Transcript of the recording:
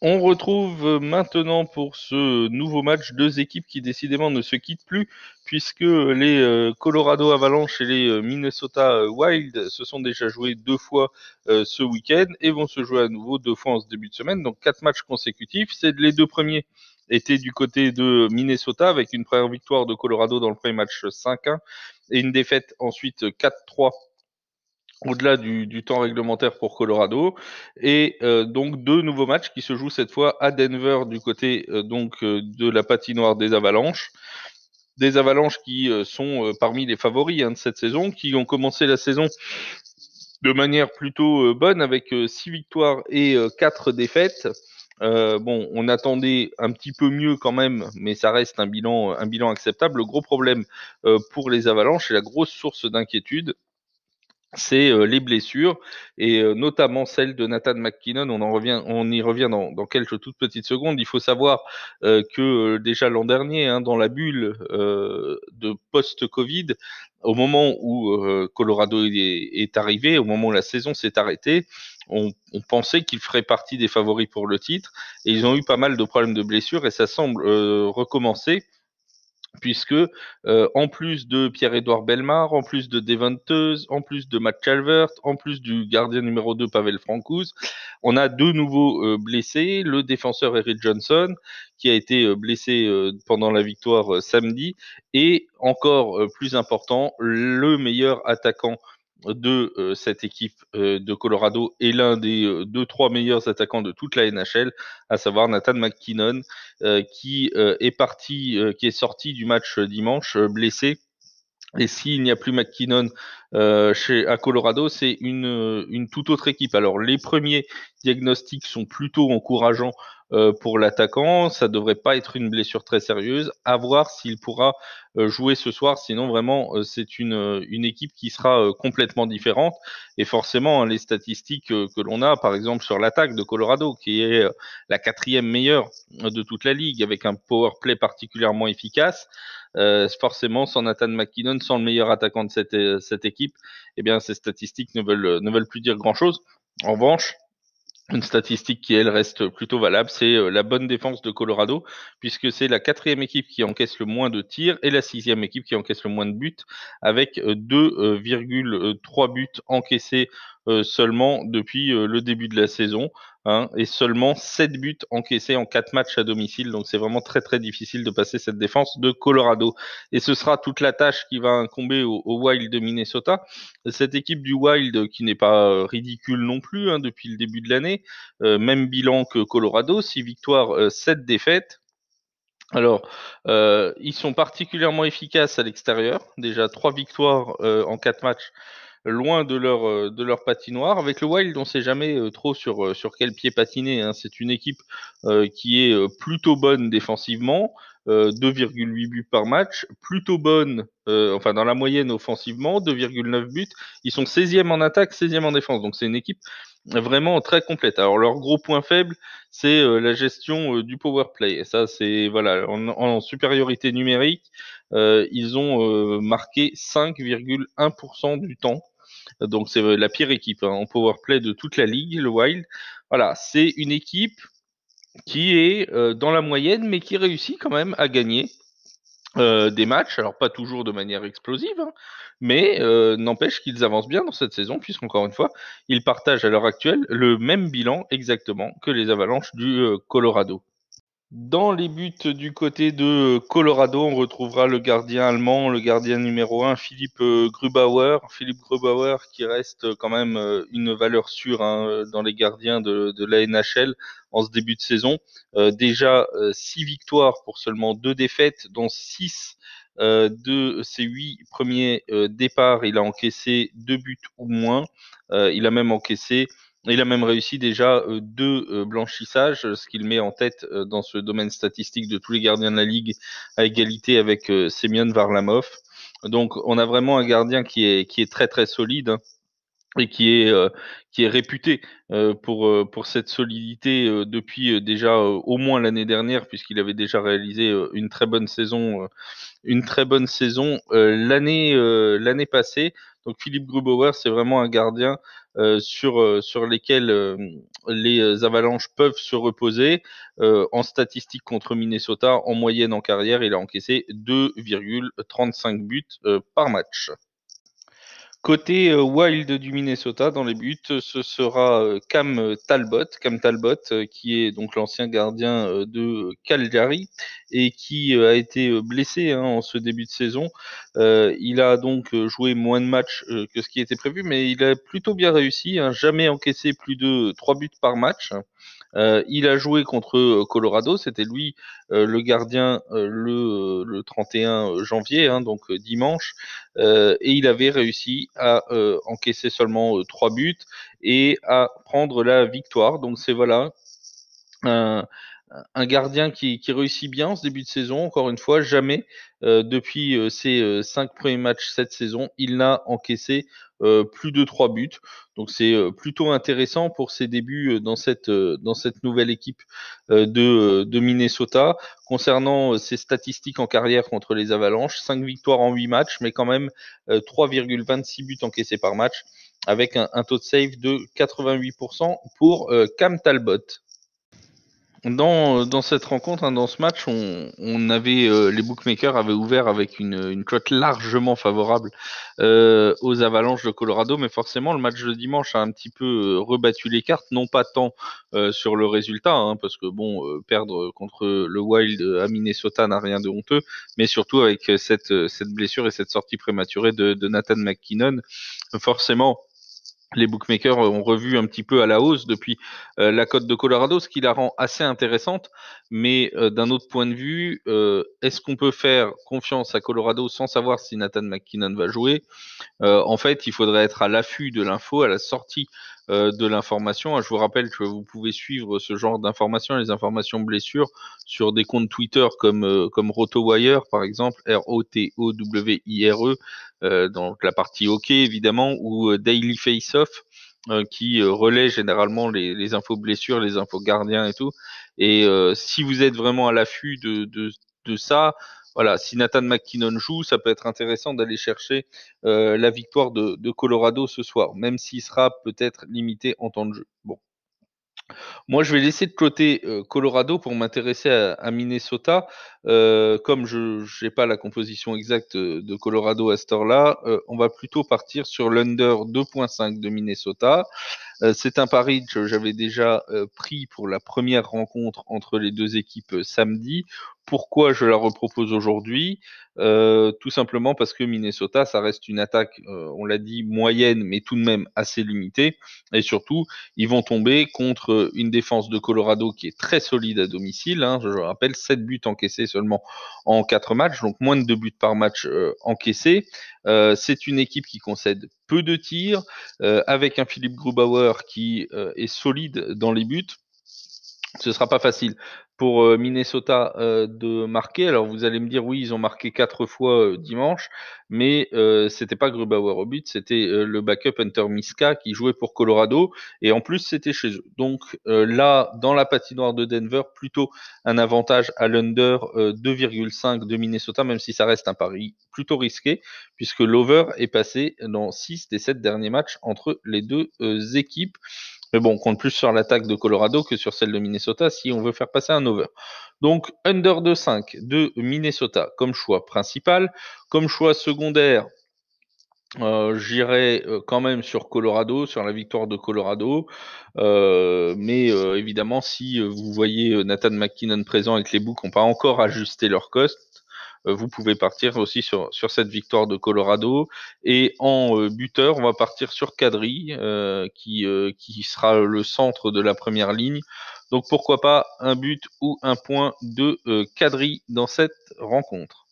On retrouve maintenant pour ce nouveau match deux équipes qui décidément ne se quittent plus puisque les euh, Colorado Avalanche et les euh, Minnesota euh, Wild se sont déjà joués deux fois ce week-end et vont se jouer à nouveau deux fois en ce début de semaine. Donc quatre matchs consécutifs. C'est les deux premiers étaient du côté de Minnesota avec une première victoire de Colorado dans le premier match 5-1 et une défaite ensuite 4-3 au-delà du, temps réglementaire pour Colorado. Et euh, donc deux nouveaux matchs qui se jouent cette fois à Denver du côté euh, donc euh, de la patinoire des Avalanches. Des Avalanches qui sont parmi les favoris hein, de cette saison, qui ont commencé la saison de manière plutôt bonne avec six victoires et quatre défaites. bon, on attendait un petit peu mieux quand même, mais ça reste un bilan, un bilan acceptable. Le gros problème pour les Avalanches et la grosse source d'inquiétude, c'est euh, les blessures et euh, notamment celle de Nathan McKinnon. On en revient, on y revient dans, quelques toutes petites secondes. Il faut savoir euh, que déjà l'an dernier, hein, dans la bulle de post-Covid, au moment où Colorado est, arrivé, au moment où la saison s'est arrêtée, on, on pensait qu'il ferait partie des favoris pour le titre et ils ont eu pas mal de problèmes de blessures et ça semble recommencer puisque euh, en plus de Pierre-Édouard Belmar, en plus de Deventeuse, en plus de Matt Calvert, en plus du gardien numéro 2 Pavel Francouz, on a deux nouveaux euh, blessés, le défenseur Eric Johnson qui a été euh, blessé pendant la victoire samedi. Et encore plus important, le meilleur attaquant de euh, cette équipe euh, de Colorado est l'un des euh, deux trois meilleurs attaquants de toute la NHL, à savoir Nathan McKinnon, qui est parti, qui est sorti du match dimanche blessé. Et s'il n'y a plus McKinnon chez à Colorado, c'est une, une toute autre équipe. Alors les premiers diagnostics sont plutôt encourageants euh, pour l'attaquant. Ça devrait pas être une blessure très sérieuse. À voir s'il pourra euh, jouer ce soir. Sinon, vraiment, euh, c'est une, une équipe qui sera complètement différente. Et forcément, hein, les statistiques que l'on a, par exemple, sur l'attaque de Colorado, qui est la quatrième meilleure de toute la ligue, avec un power play particulièrement efficace, forcément, sans Nathan McKinnon, sans le meilleur attaquant de cette, cette équipe, eh bien, ces statistiques ne veulent, ne veulent plus dire grand-chose. En revanche, une statistique qui, elle, reste plutôt valable, c'est euh, la bonne défense de Colorado, puisque c'est la quatrième équipe qui encaisse le moins de tirs et la sixième équipe qui encaisse le moins de buts, avec 2,3 euh, buts encaissés euh, seulement depuis le début de la saison. Hein, et seulement 7 buts encaissés en 4 matchs à domicile. Donc c'est vraiment très très difficile de passer cette défense de Colorado. Et ce sera toute la tâche qui va incomber au, Wild de Minnesota. Cette équipe du Wild qui n'est pas euh, ridicule non plus hein, depuis le début de l'année. Euh, même bilan que Colorado, 6 victoires, 7 euh, défaites. Alors, ils sont particulièrement efficaces à l'extérieur. Déjà 3 victoires en 4 matchs loin de leur, euh, de leur patinoire. Avec le Wild, on sait jamais euh, trop sur, euh, sur quel pied patiner. Hein. C'est une équipe qui est plutôt bonne défensivement, 2,8 buts par match, plutôt bonne, enfin dans la moyenne offensivement, 2,9 buts. Ils sont 16e en attaque, 16e en défense. Donc c'est une équipe vraiment très complète. Alors leur gros point faible, c'est la gestion du power play. Et ça, c'est voilà, en, supériorité numérique, ils ont marqué 5,1% du temps donc c'est la pire équipe hein, en power play de toute la ligue, le Wild. Voilà, c'est une équipe qui est euh, dans la moyenne, mais qui réussit quand même à gagner euh, des matchs. Alors pas toujours de manière explosive, hein, mais euh, n'empêche qu'ils avancent bien dans cette saison, puisqu'encore une fois, ils partagent à l'heure actuelle le même bilan exactement que les Avalanches du Colorado. Dans les buts du côté de Colorado, on retrouvera le gardien allemand, le gardien numéro 1, Philippe euh, Grubauer. Philippe Grubauer qui reste quand même euh, une valeur sûre hein, dans les gardiens de, la NHL en ce début de saison. Euh, déjà six victoires pour seulement deux défaites, dont six de ses huit premiers départs. Il a encaissé deux buts ou moins. il a même encaissé il a même réussi déjà euh, deux euh, blanchissages, ce qui le met en tête euh, dans ce domaine statistique de tous les gardiens de la ligue à égalité avec Semyon Varlamov. Donc on a vraiment un gardien qui est, très très solide hein, et qui est, réputé pour, cette solidité depuis déjà au moins l'année dernière puisqu'il avait déjà réalisé une très bonne saison, une très bonne saison l'année passée. Donc Philippe Grubauer, c'est vraiment un gardien sur, sur lesquels les Avalanches peuvent se reposer. en statistique contre Minnesota, en moyenne en carrière, il a encaissé 2,35 buts par match. Côté euh, Wild du Minnesota, dans les buts, ce sera euh, Cam Talbot, Cam Talbot, euh, qui est donc l'ancien gardien de Calgary et qui a été blessé hein, en ce début de saison. il a donc joué moins de matchs que ce qui était prévu, mais il a plutôt bien réussi, hein, jamais encaissé plus de 3 buts par match. Euh, il a joué contre euh, Colorado, c'était lui euh, le gardien le, le, 31 janvier, hein, donc dimanche, et il avait réussi à encaisser seulement trois buts et à prendre la victoire. Donc c'est voilà un, gardien qui, qui, réussit bien en ce début de saison. Encore une fois, jamais depuis ses cinq premiers matchs cette saison, il n'a encaissé euh, plus de trois buts. Donc c'est euh, plutôt intéressant pour ses débuts euh, dans cette dans cette nouvelle équipe de, de Minnesota. Concernant ses statistiques en carrière contre les Avalanches, 5 victoires en 8 matchs, mais quand même 3,26 buts encaissés par match, avec un, un, taux de save de 88% pour Cam Talbot. Dans, dans cette rencontre, hein, dans ce match, on, on avait euh, les bookmakers avaient ouvert avec une, une cote largement favorable euh, aux Avalanches de Colorado, mais forcément le match de dimanche a un petit peu euh, rebattu les cartes, non pas tant euh, sur le résultat, hein, parce que bon, perdre contre le Wild à Minnesota n'a rien de honteux, mais surtout avec cette, cette blessure et cette sortie prématurée de, de Nathan McKinnon, forcément les bookmakers ont revu un petit peu à la hausse depuis euh, la cote de Colorado, ce qui la rend assez intéressante. Mais euh, d'un autre point de vue, euh, est-ce qu'on peut faire confiance à Colorado sans savoir si Nathan McKinnon va jouer? En fait, il faudrait être à l'affût de l'info, à la sortie euh, de l'information. Je vous rappelle que vous pouvez suivre ce genre d'informations, les informations blessures, sur des comptes Twitter comme, euh, comme RotoWire, par exemple, R-O-T-O-W-I-R-E, euh, donc la partie OK évidemment, ou Daily Face-Off, qui relaie généralement les, les, infos blessures, les infos gardiens et tout. Et si vous êtes vraiment à l'affût de, de, de ça, voilà, si Nathan McKinnon joue, ça peut être intéressant d'aller chercher euh, la victoire de, Colorado ce soir, même s'il sera peut-être limité en temps de jeu. Bon. Moi, je vais laisser de côté euh, Colorado pour m'intéresser à, Minnesota. Euh, comme je n'ai pas la composition exacte de Colorado à ce heure-là, on va plutôt partir sur l'under 2.5 de Minnesota. Euh, c'est un pari que j'avais déjà euh, pris pour la première rencontre entre les deux équipes euh, samedi. Pourquoi je la repropose aujourd'hui? Tout simplement parce que Minnesota, ça reste une attaque, on l'a dit, moyenne, mais tout de même assez limitée. Et surtout, ils vont tomber contre une défense de Colorado qui est très solide à domicile. Hein. Je rappelle, 7 buts encaissés seulement en 4 matchs, donc moins de 2 buts par match encaissés. C'est une équipe qui concède peu de tirs, avec un Philippe Grubauer qui est solide dans les buts. Ce sera pas facile pour euh, Minnesota euh, de marquer. Alors vous allez me dire oui, ils ont marqué quatre fois euh, dimanche, mais euh, c'était pas Grubauer au but, c'était le backup Hunter Miska qui jouait pour Colorado et en plus c'était chez eux. Donc là, dans la patinoire de Denver, plutôt un avantage à l'under 2,5 de Minnesota, même si ça reste un pari plutôt risqué puisque l'over est passé dans 6 des 7 derniers matchs entre les deux équipes. Mais bon, on compte plus sur l'attaque de Colorado que sur celle de Minnesota si on veut faire passer un over. Donc, under de 5 de Minnesota comme choix principal. Comme choix secondaire, euh, J'irai euh, quand même sur Colorado, sur la victoire de Colorado. Euh, mais évidemment, si vous voyez Nathan McKinnon présent que les books n'ont pas encore ajusté leur cost, vous pouvez partir aussi sur, sur cette victoire de Colorado. Et en euh, buteur, on va partir sur Kadri, euh, qui, qui sera le centre de la première ligne. Donc pourquoi pas un but ou un point de Kadri dans cette rencontre.